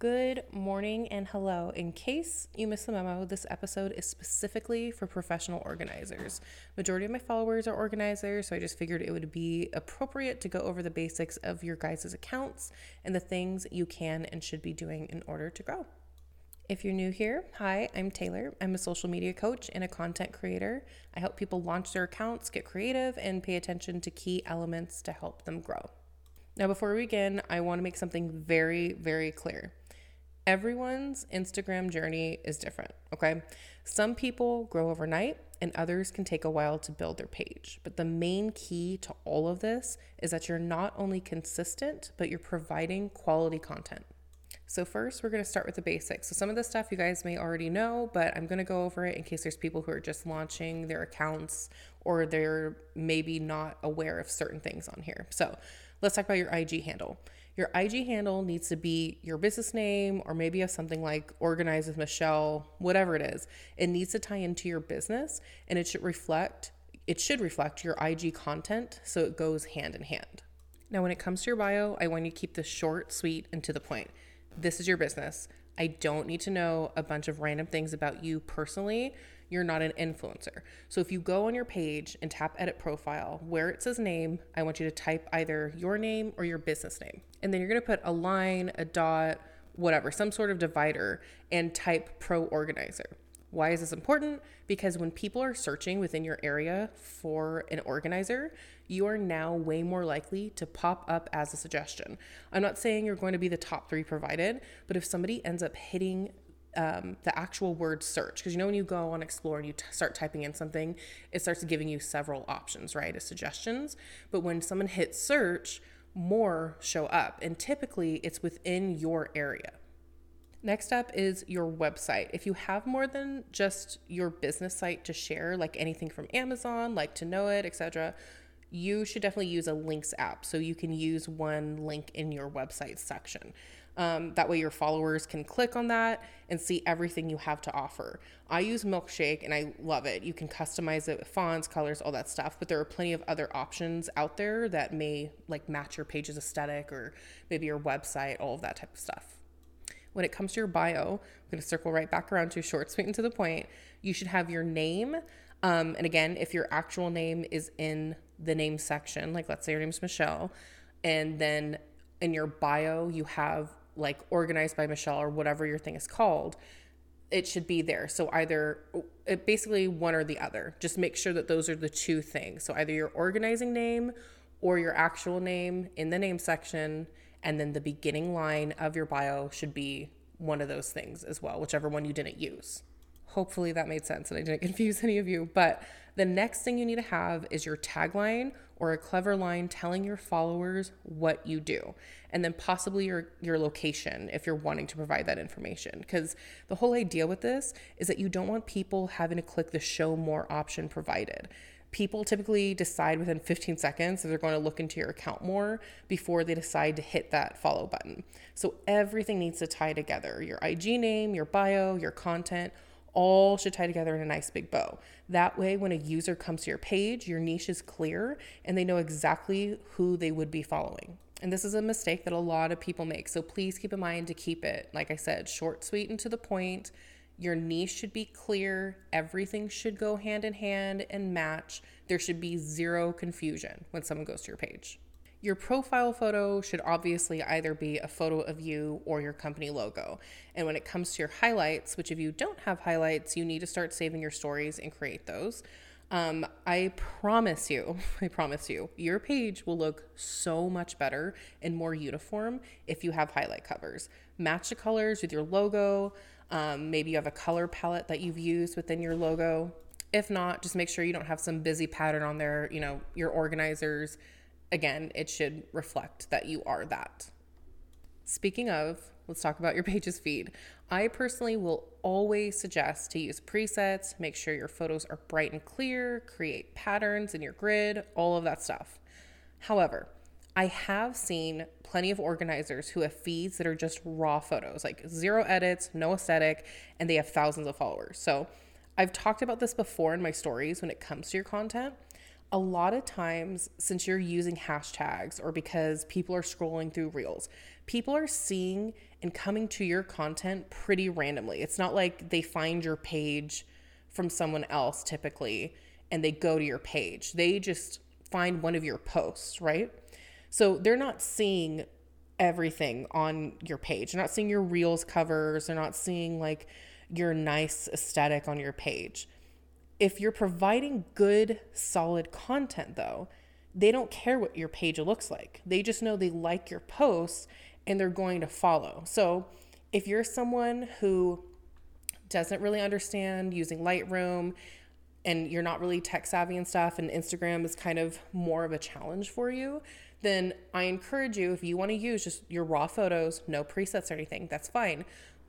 Good morning and hello. In case you missed the memo, this episode is specifically for professional organizers. Majority of my followers are organizers, so I just figured it would be appropriate to go over the basics of your guys' accounts and the things you can and should be doing in order to grow. If you're new here, hi, I'm Taylor. I'm a social media coach and a content creator. I help people launch their accounts, get creative, and pay attention to key elements to help them grow. Now, before we begin, I want to make something very, very clear everyone's Instagram journey is different, okay? Some people grow overnight and others can take a while to build their page. But the main key to all of this is that you're not only consistent, but you're providing quality content. So, first, we're going to start with the basics. So, some of the stuff you guys may already know, but I'm going to go over it in case there's people who are just launching their accounts or they're maybe not aware of certain things on here. So, let's talk about your IG handle. Your IG handle needs to be your business name, or maybe have something like Organize with Michelle, whatever it is. It needs to tie into your business and it should reflect it should reflect your IG content so it goes hand in hand. Now, when it comes to your bio, I want you to keep this short, sweet, and to the point. This is your business. I don't need to know a bunch of random things about you personally you're not an influencer. So if you go on your page and tap edit profile, where it says name, I want you to type either your name or your business name. And then you're going to put a line, a dot, whatever, some sort of divider and type pro organizer. Why is this important? Because when people are searching within your area for an organizer, you are now way more likely to pop up as a suggestion. I'm not saying you're going to be the top three provided, but if somebody ends up hitting um, the actual word search because you know when you go on explore and you t- start typing in something it starts giving you several options right as suggestions. But when someone hits search more show up and typically it's within your area. Next up is your website. If you have more than just your business site to share like anything from amazon like to know it etc you should definitely use a links app so you can use one link in your website section um, that way, your followers can click on that and see everything you have to offer. I use Milkshake and I love it. You can customize it with fonts, colors, all that stuff, but there are plenty of other options out there that may like match your page's aesthetic or maybe your website, all of that type of stuff. When it comes to your bio, I'm going to circle right back around to short, sweet, and to the point. You should have your name. Um, and again, if your actual name is in the name section, like let's say your name is Michelle, and then in your bio, you have like organized by Michelle or whatever your thing is called, it should be there. So either it basically one or the other. Just make sure that those are the two things. So either your organizing name or your actual name in the name section and then the beginning line of your bio should be one of those things as well, whichever one you didn't use. Hopefully that made sense and I didn't confuse any of you. But the next thing you need to have is your tagline or a clever line telling your followers what you do and then possibly your your location if you're wanting to provide that information because the whole idea with this is that you don't want people having to click the show more option provided people typically decide within 15 seconds if they're going to look into your account more before they decide to hit that follow button so everything needs to tie together your ig name your bio your content all should tie together in a nice big bow. That way, when a user comes to your page, your niche is clear and they know exactly who they would be following. And this is a mistake that a lot of people make. So please keep in mind to keep it, like I said, short, sweet, and to the point. Your niche should be clear. Everything should go hand in hand and match. There should be zero confusion when someone goes to your page. Your profile photo should obviously either be a photo of you or your company logo. And when it comes to your highlights, which if you don't have highlights, you need to start saving your stories and create those. Um, I promise you, I promise you, your page will look so much better and more uniform if you have highlight covers. Match the colors with your logo. Um, maybe you have a color palette that you've used within your logo. If not, just make sure you don't have some busy pattern on there, you know, your organizers again, it should reflect that you are that. Speaking of, let's talk about your page's feed. I personally will always suggest to use presets, make sure your photos are bright and clear, create patterns in your grid, all of that stuff. However, I have seen plenty of organizers who have feeds that are just raw photos, like zero edits, no aesthetic, and they have thousands of followers. So I've talked about this before in my stories when it comes to your content. A lot of times, since you're using hashtags or because people are scrolling through reels, people are seeing and coming to your content pretty randomly. It's not like they find your page from someone else typically and they go to your page. They just find one of your posts, right? So they're not seeing everything on your page. They're not seeing your reels covers. They're not seeing like your nice aesthetic on your page. If you're providing good, solid content, though, they don't care what your page looks like. They just know they like your posts and they're going to follow. So if you're someone who doesn't really understand using Lightroom and you're not really tech savvy and stuff, and Instagram is kind of more of a challenge for you, then I encourage you if you want to use just your raw photos, no presets or anything, that's fine.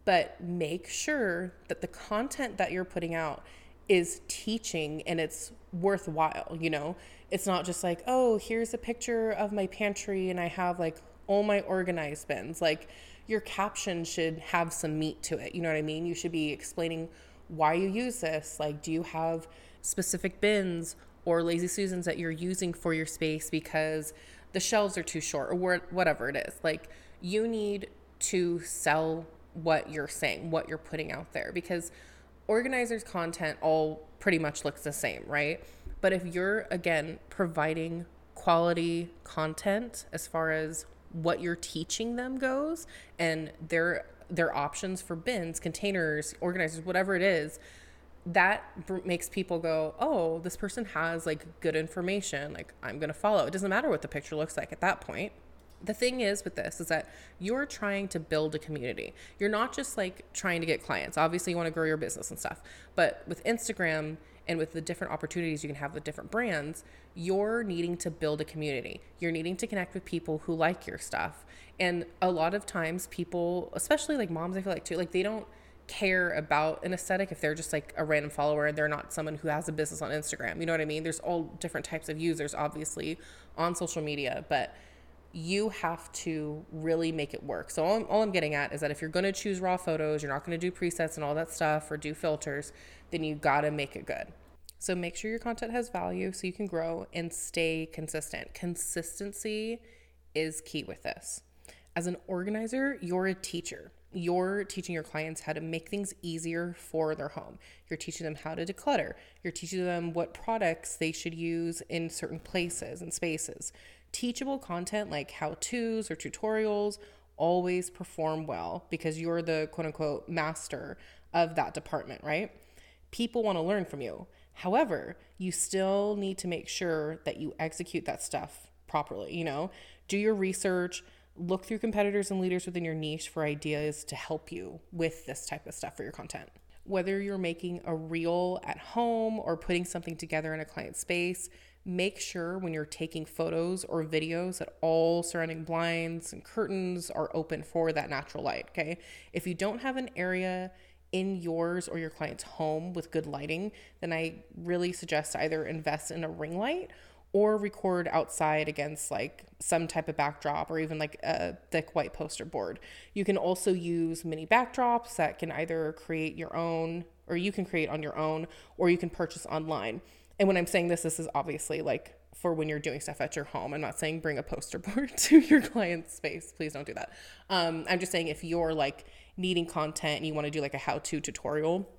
But make sure that the content that you're putting out is teaching and it's worthwhile, you know? It's not just like, oh, here's a picture of my pantry and I have like all my organized bins. Like your caption should have some meat to it. You know what I mean? You should be explaining why you use this. Like, do you have specific bins or lazy Susans that you're using for your space because the shelves are too short or whatever it is? Like, you need to sell what you're saying, what you're putting out there because organizers' content all pretty much looks the same, right? But if you're, again, providing quality content as far as what you're teaching them goes and their their options for bins, containers, organizers, whatever it is, that makes people go, "Oh, this person has like good information. Like I'm going to follow." It doesn't matter what the picture looks like at that point the thing is with this is that you're trying to build a community. You're not just like trying to get clients. Obviously, you want to grow your business and stuff. But with Instagram and with the different opportunities you can have with different brands, you're needing to build a community. You're needing to connect with people who like your stuff. And a lot of times, people, especially like moms, I feel like too, like they don't care about an aesthetic if they're just like a random follower and they're not someone who has a business on Instagram. You know what I mean? There's all different types of users, obviously, on social media, but you have to really make it work. So all I'm, all I'm getting at is that if you're going to choose raw photos, you're not going to do presets and all that stuff or do filters, then you got to make it good. So make sure your content has value so you can grow and stay consistent. Consistency is key with this. As an organizer, you're a teacher. You're teaching your clients how to make things easier for their home. You're teaching them how to declutter. You're teaching them what products they should use in certain places and spaces teachable content like how to's or tutorials always perform well because you're the quote unquote master of that department, right? People want to learn from you. However, you still need to make sure that you execute that stuff properly, you know? Do your research, look through competitors and leaders within your niche for ideas to help you with this type of stuff for your content. Whether you're making a reel at home or putting something together in a client space, make sure when you're taking photos or videos that all surrounding blinds and curtains are open for that natural light. Okay. If you don't have an area in yours or your client's home with good lighting, then I really suggest either invest in a ring light or record outside against like some type of backdrop or even like a thick white poster board. You can also use mini backdrops that can either create your own or you can create on your own or you can purchase online. And when I'm saying this, this is obviously like for when you're doing stuff at your home. I'm not saying bring a poster board to your client's space. Please don't do that. Um, I'm just saying if you're like needing content and you want to do like a how to tutorial,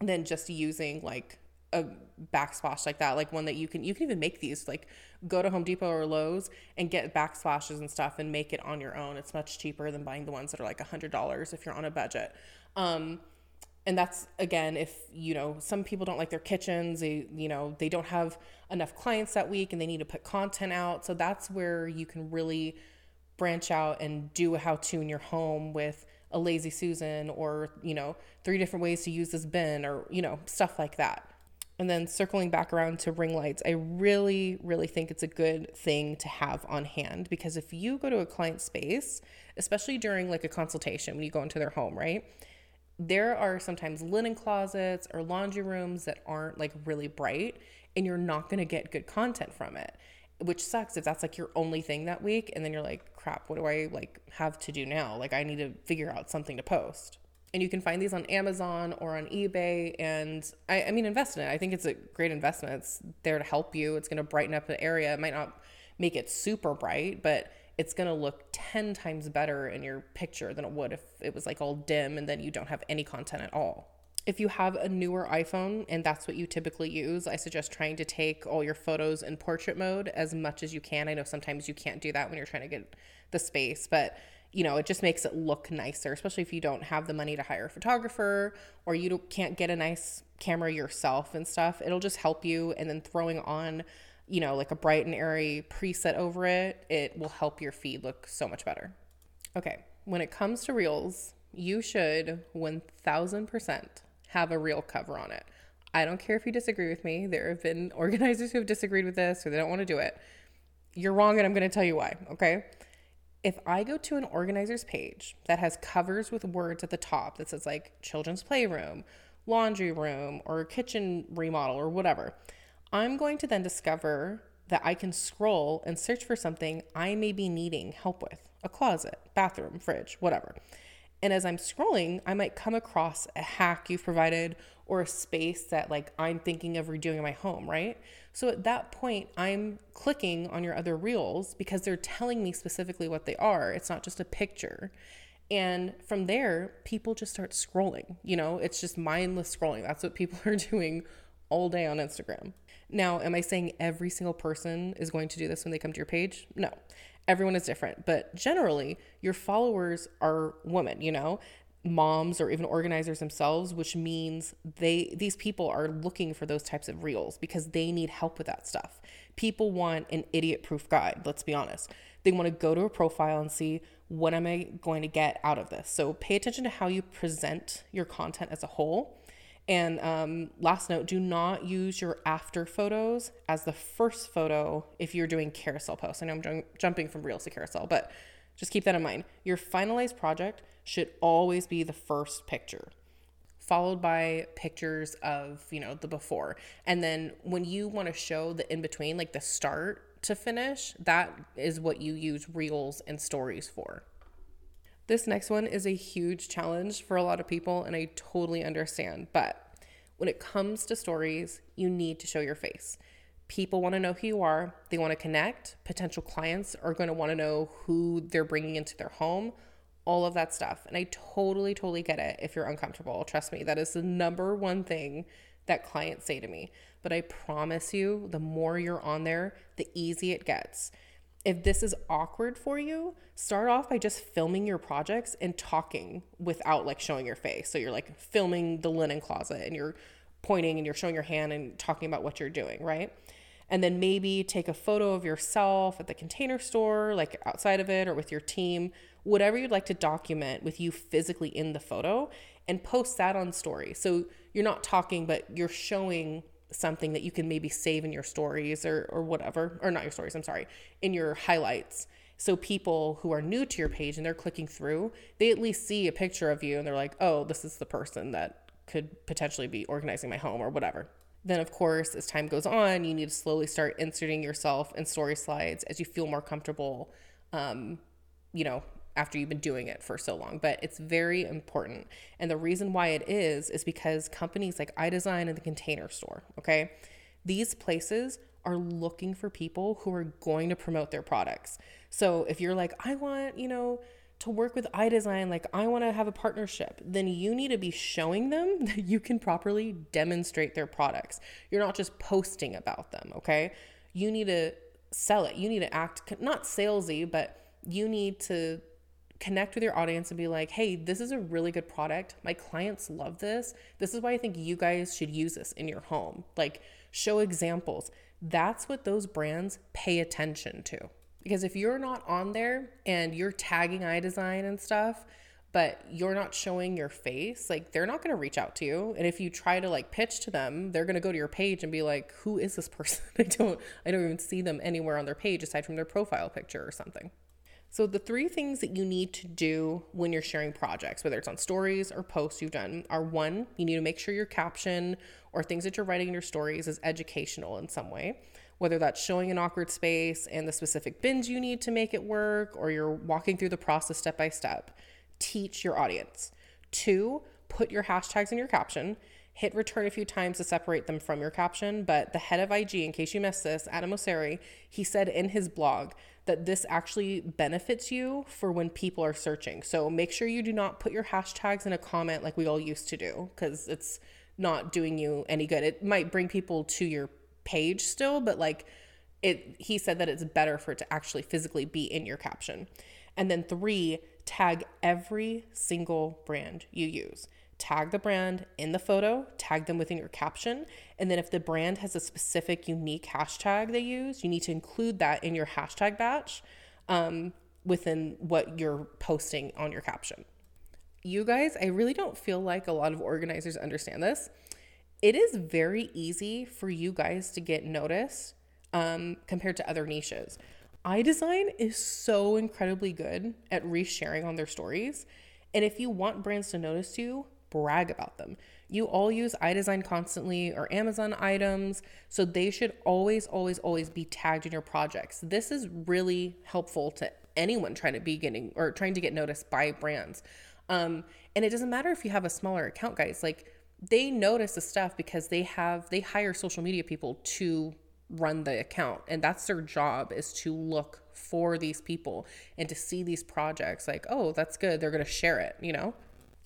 then just using like a backsplash like that, like one that you can you can even make these like go to Home Depot or Lowe's and get backsplashes and stuff and make it on your own. It's much cheaper than buying the ones that are like a hundred dollars if you're on a budget. Um, and that's again if you know some people don't like their kitchens they you know they don't have enough clients that week and they need to put content out. So that's where you can really branch out and do a how to in your home with a lazy susan or you know three different ways to use this bin or you know stuff like that. And then circling back around to ring lights i really really think it's a good thing to have on hand because if you go to a client space especially during like a consultation when you go into their home right there are sometimes linen closets or laundry rooms that aren't like really bright and you're not going to get good content from it which sucks if that's like your only thing that week and then you're like crap what do i like have to do now like i need to figure out something to post And you can find these on Amazon or on eBay. And I, I mean, invest in it. I think it's a great investment. It's there to help you. It's going to brighten up the area. It might not make it super bright, but it's going to look 10 times better in your picture than it would if it was like all dim and then you don't have any content at all. If you have a newer iPhone and that's what you typically use, I suggest trying to take all your photos in portrait mode as much as you can. I know sometimes you can't do that when you're trying to get the space, but you know, it just makes it look nicer, especially if you don't have the money to hire a photographer or you can't get a nice camera yourself and stuff. It'll just help you. And then throwing on, you know, like a bright and airy preset over it, it will help your feed look so much better. Okay, when it comes to reels, you should 1000% have a reel cover on it. I don't care if you disagree with me. There have been organizers who have disagreed with this or they don't want to do it. You're wrong, and I'm going to tell you why, okay? If I go to an organizer's page that has covers with words at the top that says like children's playroom, laundry room, or kitchen remodel, or whatever, I'm going to then discover that I can scroll and search for something I may be needing help with a closet, bathroom, fridge, whatever. And as I'm scrolling, I might come across a hack you've provided or a space that like I'm thinking of redoing in my home, right? So at that point, I'm clicking on your other reels because they're telling me specifically what they are. It's not just a picture. And from there, people just start scrolling. You know, it's just mindless scrolling. That's what people are doing all day on Instagram. Now, am I saying every single person is going to do this when they come to your page? No everyone is different, but generally, your followers are women, you know, moms or even organizers themselves, which means they these people are looking for those types of reels because they need help with that stuff. People want an idiot-proof guide, let's be honest. They want to go to a profile and see what am I going to get out of this. So pay attention to how you present your content as a whole and um, last note do not use your after photos as the first photo if you're doing carousel posts. I know I'm jumping from Reels to carousel, but just keep that in mind. Your finalized project should always be the first picture followed by pictures of you know the before and then when you want to show the in between like the start to finish that is what you use reels and stories for this next one is a huge challenge for a lot of people, and I totally understand. But when it comes to stories, you need to show your face. People want to know who you are, they want to connect. Potential clients are going to want to know who they're bringing into their home, all of that stuff. And I totally, totally get it if you're uncomfortable. Trust me, that is the number one thing that clients say to me. But I promise you, the more you're on there, the easier it gets if this is awkward for you, start off by just filming your projects and talking without like showing your face. So you're like filming the linen closet and you're pointing and you're showing your hand and talking about what you're doing, right? And then maybe take a photo of yourself at the container store, like outside of it or with your team, whatever you'd like to document with you physically in the photo and post that on story. So you're not talking, but you're showing something that you can maybe save in your stories or, or whatever, or not your stories, I'm sorry, in your highlights. So people who are new to your page and they're clicking through, they at least see a picture of you and they're like, oh, this is the person that could potentially be organizing my home or whatever. Then, of course, as time goes on, you need to slowly start inserting yourself in story slides as you feel more comfortable, um, you know, after you've been doing it for so long, but it's very important. And the reason why it is, is because companies like iDesign and the Container Store, okay, these places are looking for people who are going to promote their products. So if you're like, I want, you know, to work with iDesign, like I want to have a partnership, then you need to be showing them that you can properly demonstrate their products. You're not just posting about them, okay? You need to sell it. You need to act not salesy, but you need to connect with your audience and be like, hey, this is a really good product. My clients love this. This is why I think you guys should use this in your home. Like, show examples. That's what those brands pay attention to. Because if you're not on there and you're tagging iDesign and stuff, but you're not showing your face, like they're not to reach out to you. And if you try to like pitch to them, they're to go to your page and be like, "Who is this person?" I don't I don't even see them anywhere on their page aside from their profile picture or something. So, the three things that you need to do when you're sharing projects, whether it's on stories or posts you've done, are one, you need to make sure your caption or things that you're writing in your stories is educational in some way, whether that's showing an awkward space and the specific bins you need to make it work, or you're walking through the process step by step. Teach your audience. Two, put your hashtags in your caption. Hit return a few times to separate them from your caption. But the head of IG, in case you missed this, Adam Mosseri, he said in his blog that this actually benefits you for when people are searching. So make sure you do not put your hashtags in a comment like we all used to do because it's not doing you any good. It might bring people to your page still, but like it he said that it's better for it to actually physically be in your caption. And then 3, tag every single brand you use. Tag the brand in the photo, tag them within your caption, and then if the brand has a specific unique hashtag they use, you need to include that in your hashtag batch um, within what you're posting on your caption. You guys, I really don't feel like a lot of organizers understand this. It is very easy for you guys to get noticed um, compared to other niches iDesign is so incredibly good at resharing on their stories. And if you want brands to notice you, brag about them. You all use iDesign constantly or Amazon items, so they should always, always, always be tagged in your projects. This is really helpful to anyone trying to be getting or trying to get noticed by brands. Um, and it doesn't matter if you have a smaller account, guys. Like they notice the stuff because they have they hire social media people to run the account and that's their job is to look for these people and to see these projects like oh that's good they're going to share it you know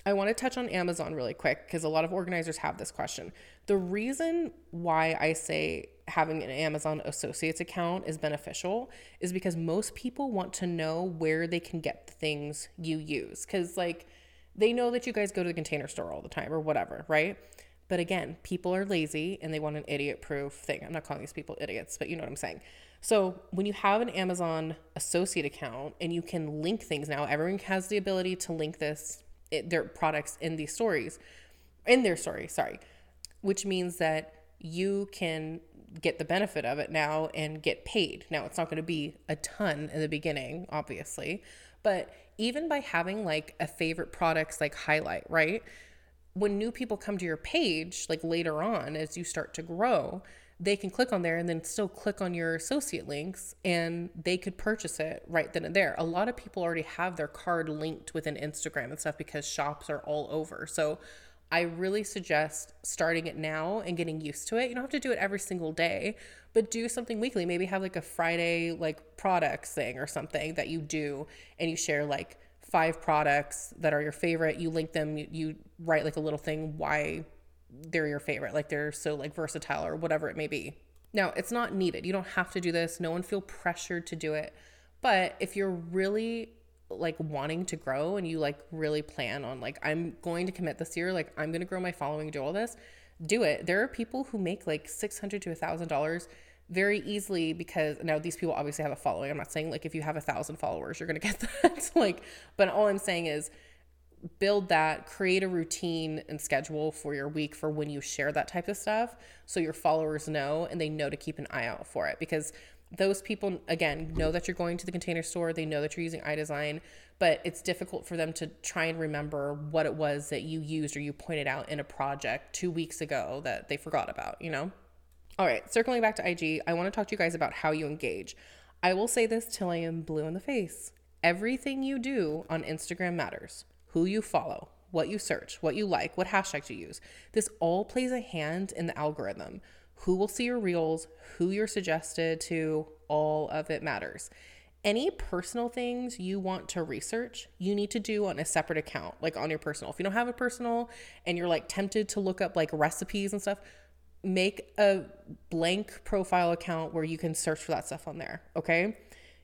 i want to touch on amazon really quick because a lot of organizers have this question the reason why i say having an amazon associates account is beneficial is because most people want to know where they can get the things you use because like they know that you guys go to the container store all the time or whatever right but again, people are lazy and they want an idiot proof thing. I'm not calling these people idiots, but you know what I'm saying. So when you have an Amazon associate account and you can link things now, everyone has the ability to link this it, their products in these stories, in their story, sorry, which means that you can get the benefit of it now and get paid. Now it's not going to be a ton in the beginning, obviously, but even by having like a favorite products like highlight, right? when new people come to your page, like later on as you start to grow, they can click on there and then still click on your associate links and they could purchase it right then and there. A lot of people already have their card linked within Instagram and stuff because shops are all over. So I really suggest starting it now and getting used to it. You don't have to do it every single day, but do something weekly. Maybe have like a Friday like products thing or something that you do and you share like five products that are your favorite. You link them, you, you write like a little thing why they're your favorite, like they're so like versatile or whatever it may be. Now, it's not needed. You don't have to do this. No one feel pressured to do it. But if you're really like wanting to grow and you like really plan on like I'm going to commit this year, like I'm going to grow my following, do all this, do it. There are people who make like 600 to a $1000 very easily because now these people obviously have a following. I'm not saying like if you have a thousand followers, you're gonna get that. like, but all I'm saying is build that, create a routine and schedule for your week for when you share that type of stuff so your followers know and they know to keep an eye out for it because those people again know that you're going to the container store they know that you're using iDesign but it's difficult for them to try and remember what it was that you used or you pointed out in a project two weeks ago that they forgot about you know all right, circling back to IG, I want to talk to you guys about how you engage. I will say this till I am blue in the face. Everything you do on Instagram matters. Who you follow, what you search, what you like, what hashtags you use. This all plays a hand in the algorithm. Who will see your reels, who you're suggested to, all of it matters. Any personal things you want to research, you need to do on a separate account, like on your personal. If you don't have a personal and you're like tempted to look up like recipes and stuff, make a blank profile account where you can search for that stuff on there. Okay.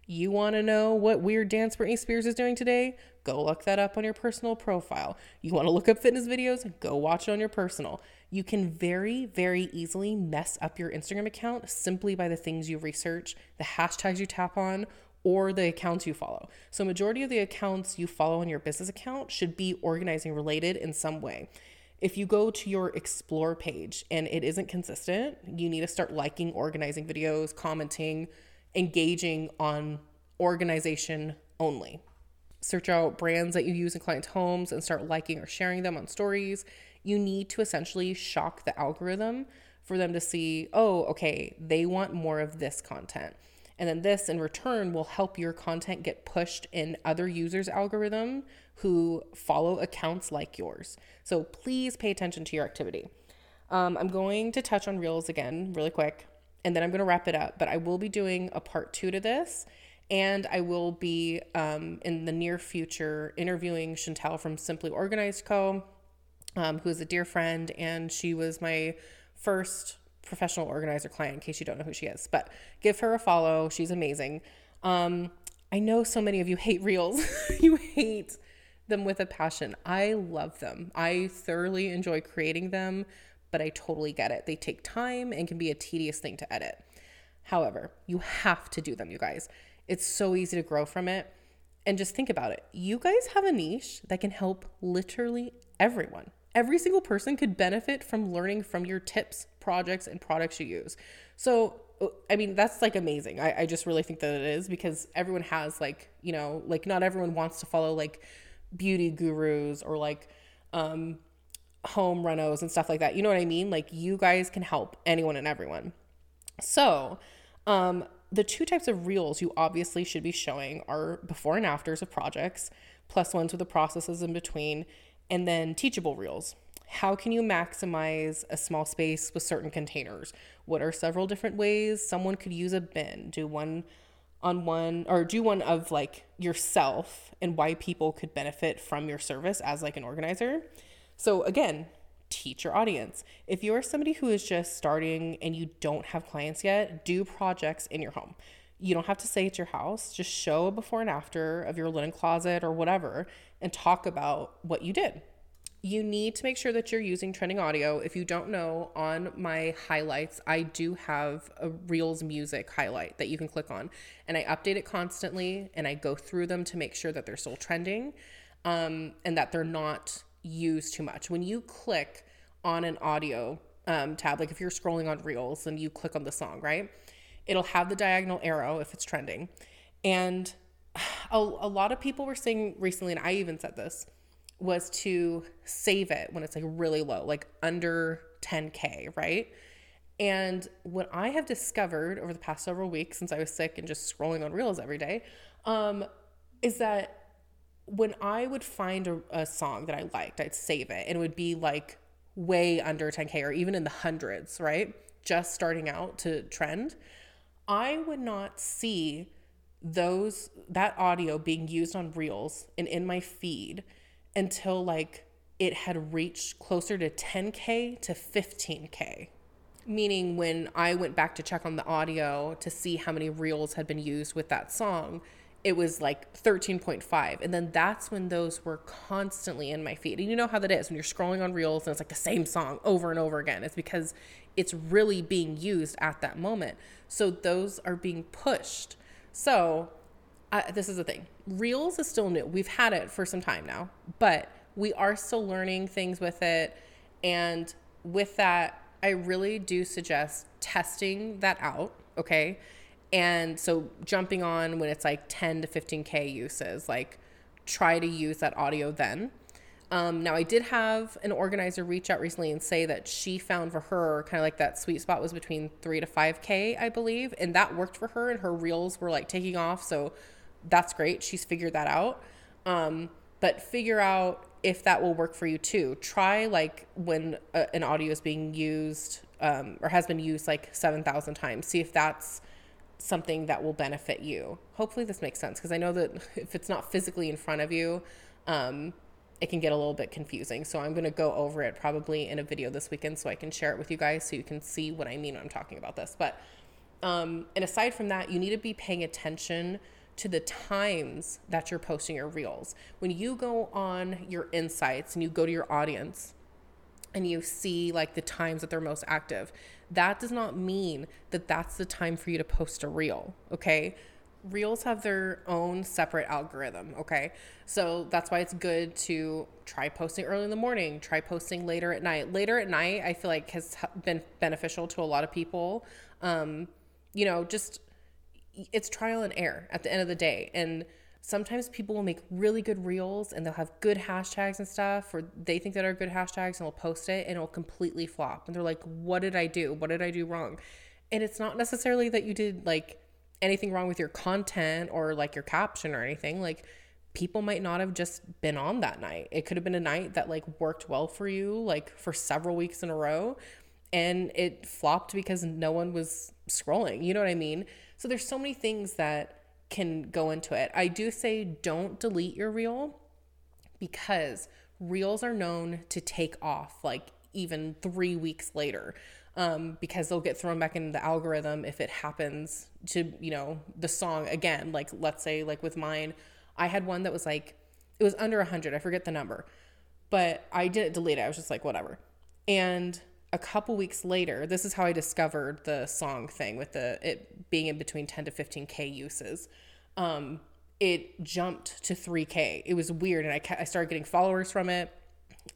You want to know what weird dance Britney Spears is doing today? Go look that up on your personal profile. You want to look up fitness videos? Go watch it on your personal. You can very, very easily mess up your Instagram account simply by the things you research, the hashtags you tap on, or the accounts you follow. So, majority of the accounts you follow on your business account should be organizing related in some way if you go to your explore page and it isn't consistent, you need to start liking organizing videos, commenting, engaging on organization only. Search out brands that you use in clients' homes and start liking or sharing them on stories. You need to essentially shock the algorithm for them to see, oh, okay, they want more of this content. And then this in return will help your content get pushed in other users' algorithm who follow accounts like yours. So please pay attention to your activity. Um, I'm going to touch on Reels again really quick, and then I'm going to wrap it up. But I will be doing a part two to this, and I will be um, in the near future interviewing Chantell from Simply Organized Co., um, who is a dear friend, and she was my first professional organizer client. In case you don't know who she is, but give her a follow. She's amazing. Um, I know so many of you hate reels. you hate them with a passion. I love them. I thoroughly enjoy creating them, but I totally get it. They take time and can be a tedious thing to edit. However, you have to do them, you guys. It's so easy to grow from it. And just think about it. You guys have a niche that can help literally everyone. Every single person could benefit from learning from your tips, projects, and products you use. So, uh, I mean, that's like amazing. I, I just really think that it is because everyone has, like, you know, like not everyone wants to follow like beauty gurus or like um, home renos and stuff like that. You know what I mean? Like, you guys can help anyone and everyone. So, um, the two types of reels you obviously should be showing are before and afters of projects, plus ones with the processes in between, and then teachable reels. How can you maximize a small space with certain containers? What are several different ways someone could use a bin? Do one on one or do one of like yourself and why people could benefit from your service as like an organizer. So again, teach your audience. If you're somebody who is just starting and you don't have clients yet, do projects in your home. You don't have to say it's your house, just show a before and after of your linen closet or whatever and talk about what you did. You need to make sure that you're using trending audio. If you don't know, on my highlights, I do have a Reels music highlight that you can click on. And I update it constantly and I go through them to make sure that they're still trending um, and that they're not use too much. When you click on an audio um, tab, like if you're scrolling on Reels and you click on the song, right? It'll have the diagonal arrow if it's trending. And a, a lot of people were saying recently, and I even said this, was to save it when it's like really low, like under 10K, right? And what I have discovered over the past several weeks since I was sick and just scrolling on Reels every day um, is that when I would find a, a song that I liked, I'd save it and it would be like way under 10K or even in the hundreds, right? Just starting out to trend. I would not see those that audio being used on reels and in my feed until like it had reached closer to 10k to 15k meaning when i went back to check on the audio to see how many reels had been used with that song it was like 13.5 and then that's when those were constantly in my feed. And you know how that is when you're scrolling on reels and it's like the same song over and over again it's because it's really being used at that moment. So those are being pushed. So uh, this is the thing. Reels is still new. We've had it for some time now but we are still learning things with it. And with that i really do suggest testing that out okay and so jumping on when it's like 10 to 15K uses, like try to use that audio then. Um, now, I did have an organizer reach out recently and say that she found for her kind of like that sweet spot was between three to 5K, I believe. And that worked for her, and her reels were like taking off. So that's great. She's figured that out. Um, but figure out if that will work for you too. Try like when a, an audio is being used um, or has been used like 7,000 times. See if that's something that will benefit you. Hopefully, this makes sense because I know that if it's not physically in front of you, um, it can get a little bit confusing. So, I'm going to go over it probably in a video this weekend so I can share it with you guys so you can see what I mean when I'm talking about this. But, um, and aside from that, you need to be paying attention to the times that you're posting your reels. When you go on your insights and you go to your audience, and you see like the times that they're most active, that does not mean that that's the time for you to post a reel, okay? Reels have their own separate algorithm, okay? So that's why it's good to try posting early in the morning, try posting later at night. Later at night, I feel like has been beneficial to a lot of people. Um, you know, just it's trial and error at the end of the day. And sometimes people will make really good reels and they'll have good hashtags and stuff, or they think that are good hashtags and they'll post it and it'll completely flop. And they're like, what did I do? What did I do wrong? And it's not necessarily that you did like anything wrong with your content or like your caption or anything. Like people might not have just been on that night. It could have been a night that like worked well for you, like for several weeks in a row, and it flopped because no one was scrolling. You know what I mean? So there's so many things that can go into it. I do say don't delete your reel because reels are known to take off like even three weeks later um, because they'll get thrown back into the algorithm if it happens to, you know, the song again. Like, let's say, like with mine, I had one that was like, it was under 100. I forget the number, but I didn't delete it. I was just like, whatever. And a couple weeks later, this is how I discovered the song thing with the it being in between 10 to 15k uses. Um, it jumped to 3k. It was weird, and I I started getting followers from it,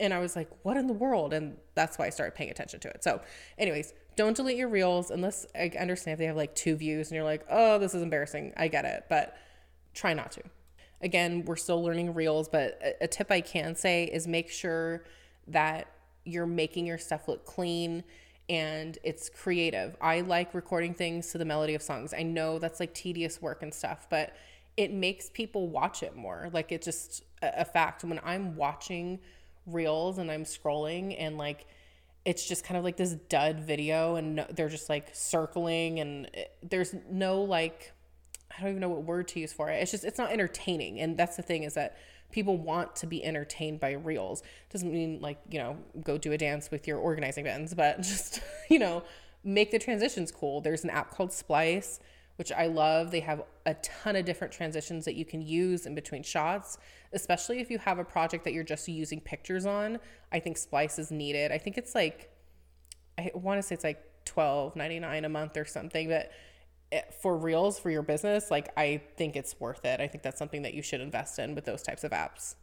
and I was like, what in the world? And that's why I started paying attention to it. So, anyways, don't delete your reels unless I understand if they have like two views and you're like, oh, this is embarrassing. I get it, but try not to. Again, we're still learning reels, but a, a tip I can say is make sure that you're making your stuff look clean and it's creative. I like recording things to the melody of songs. I know that's like tedious work and stuff, but it makes people watch it more. Like it's just a, fact. When I'm watching reels and I'm scrolling and like it's just kind of like this dud video and they're just like circling and it, there's no like I don't even know what word to use for it. It's just it's not entertaining. And that's the thing is that people want to be entertained by reels. Doesn't mean like, you know, go do a dance with your organizing bins, but just, you know, make the transitions cool. There's an app called Splice, which I love. They have a ton of different transitions that you can use in between shots, especially if you have a project that you're just using pictures on. I think Splice is needed. I think it's like I want to say it's like 12.99 a month or something, but Eh, for reels for your business, like I think it's worth it. I think that's something that you should invest in with those types of apps.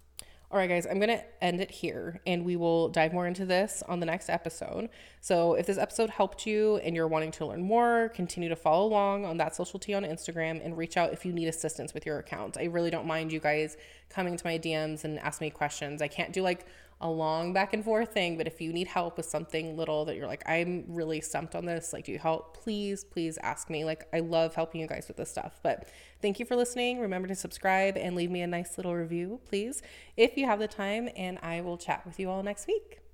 All right, guys, I'm going to end it here and we will dive more into this on the next episode. So, if this episode helped you and you're wanting to learn more, continue to follow along on that social tea on Instagram and reach out if you need assistance with your account. I really don't mind you guys coming to my DMs and ask me questions. I can't do like a long back and forth thing, but if you need help with something little that you're like, I'm really stumped on this, like, do you help? Please, please ask me. Like, I love helping you guys with this stuff. But thank you for listening. Remember to subscribe and leave me a nice little review, please, if you have the time. And I will chat with you all next week.